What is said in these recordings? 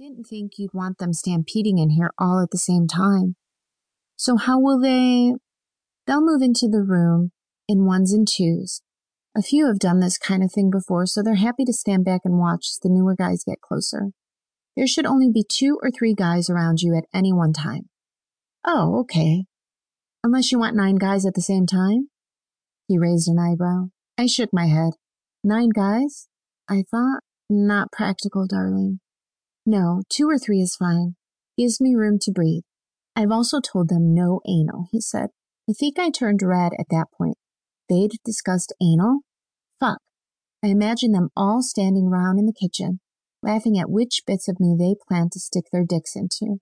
didn't think you'd want them stampeding in here all at the same time. So how will they? They'll move into the room in ones and twos. A few have done this kind of thing before, so they're happy to stand back and watch as the newer guys get closer. There should only be two or three guys around you at any one time. Oh, okay. Unless you want nine guys at the same time? He raised an eyebrow. I shook my head. Nine guys? I thought, not practical, darling. No, two or three is fine. Gives me room to breathe. I've also told them no anal, he said. I think I turned red at that point. They'd discussed anal? Fuck. I imagine them all standing round in the kitchen, laughing at which bits of me they planned to stick their dicks into.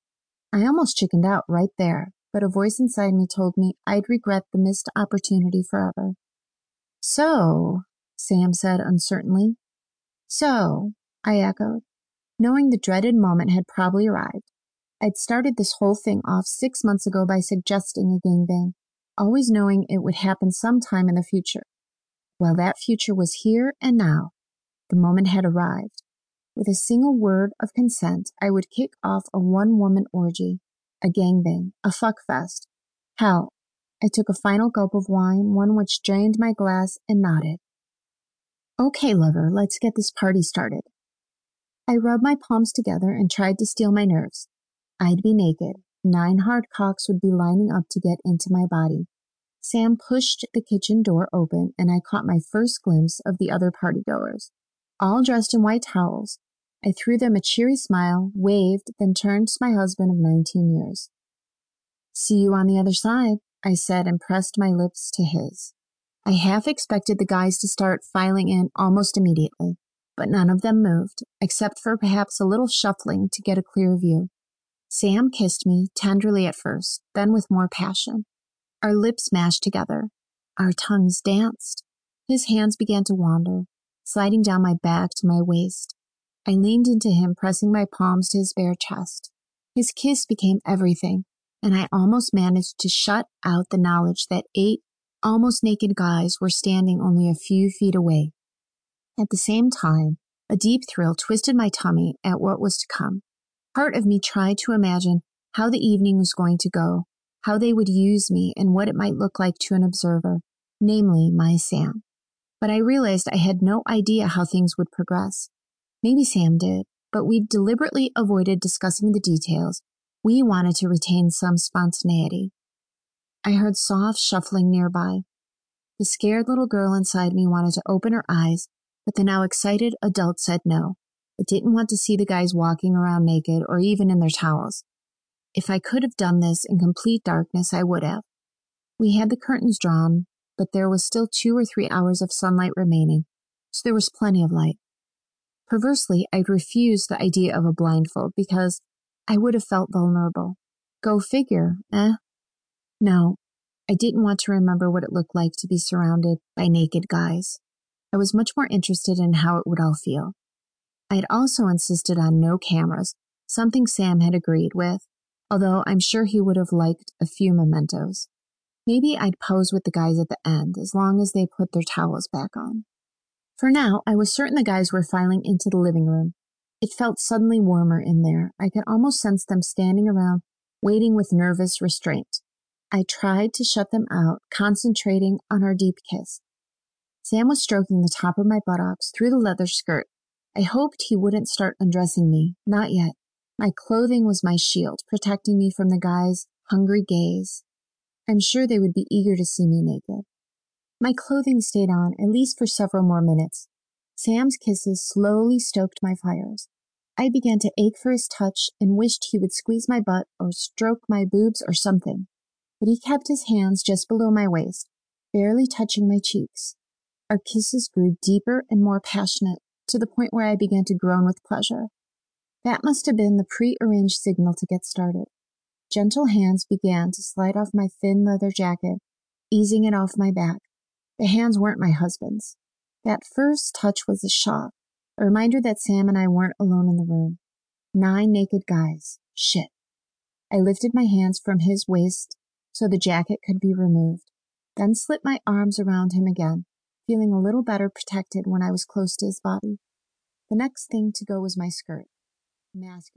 I almost chickened out right there, but a voice inside me told me I'd regret the missed opportunity forever. So, Sam said uncertainly. So, I echoed, knowing the dreaded moment had probably arrived. I'd started this whole thing off six months ago by suggesting a gangbang, always knowing it would happen sometime in the future. Well, that future was here and now. The moment had arrived. With a single word of consent, I would kick off a one woman orgy, a gangbang, a fuckfest. Hell, I took a final gulp of wine, one which drained my glass, and nodded. Okay, lover, let's get this party started. I rubbed my palms together and tried to steel my nerves. I'd be naked, Nine hard cocks would be lining up to get into my body. Sam pushed the kitchen door open, and I caught my first glimpse of the other partygoers. All dressed in white towels, I threw them a cheery smile, waved, then turned to my husband of 19 years. See you on the other side, I said and pressed my lips to his. I half expected the guys to start filing in almost immediately, but none of them moved, except for perhaps a little shuffling to get a clear view. Sam kissed me, tenderly at first, then with more passion. Our lips mashed together. Our tongues danced. His hands began to wander, sliding down my back to my waist. I leaned into him, pressing my palms to his bare chest. His kiss became everything, and I almost managed to shut out the knowledge that eight almost naked guys were standing only a few feet away. At the same time, a deep thrill twisted my tummy at what was to come. Part of me tried to imagine how the evening was going to go, how they would use me, and what it might look like to an observer, namely my Sam. But I realized I had no idea how things would progress. Maybe Sam did, but we deliberately avoided discussing the details. We wanted to retain some spontaneity. I heard soft shuffling nearby. The scared little girl inside me wanted to open her eyes, but the now excited adult said no. I didn't want to see the guys walking around naked or even in their towels. If I could have done this in complete darkness, I would have. We had the curtains drawn, but there was still two or three hours of sunlight remaining, so there was plenty of light. Perversely, I'd refused the idea of a blindfold because I would have felt vulnerable. Go figure, eh? No, I didn't want to remember what it looked like to be surrounded by naked guys. I was much more interested in how it would all feel. I had also insisted on no cameras, something Sam had agreed with, although I'm sure he would have liked a few mementos. Maybe I'd pose with the guys at the end, as long as they put their towels back on. For now, I was certain the guys were filing into the living room. It felt suddenly warmer in there. I could almost sense them standing around, waiting with nervous restraint. I tried to shut them out, concentrating on our deep kiss. Sam was stroking the top of my buttocks through the leather skirt I hoped he wouldn't start undressing me. Not yet. My clothing was my shield, protecting me from the guy's hungry gaze. I'm sure they would be eager to see me naked. My clothing stayed on, at least for several more minutes. Sam's kisses slowly stoked my fires. I began to ache for his touch and wished he would squeeze my butt or stroke my boobs or something. But he kept his hands just below my waist, barely touching my cheeks. Our kisses grew deeper and more passionate, to the point where I began to groan with pleasure. That must have been the pre-arranged signal to get started. Gentle hands began to slide off my thin leather jacket, easing it off my back. The hands weren't my husband's. That first touch was a shock, a reminder that Sam and I weren't alone in the room. Nine naked guys. Shit. I lifted my hands from his waist so the jacket could be removed, then slipped my arms around him again feeling a little better protected when I was close to his body. The next thing to go was my skirt. Masculine.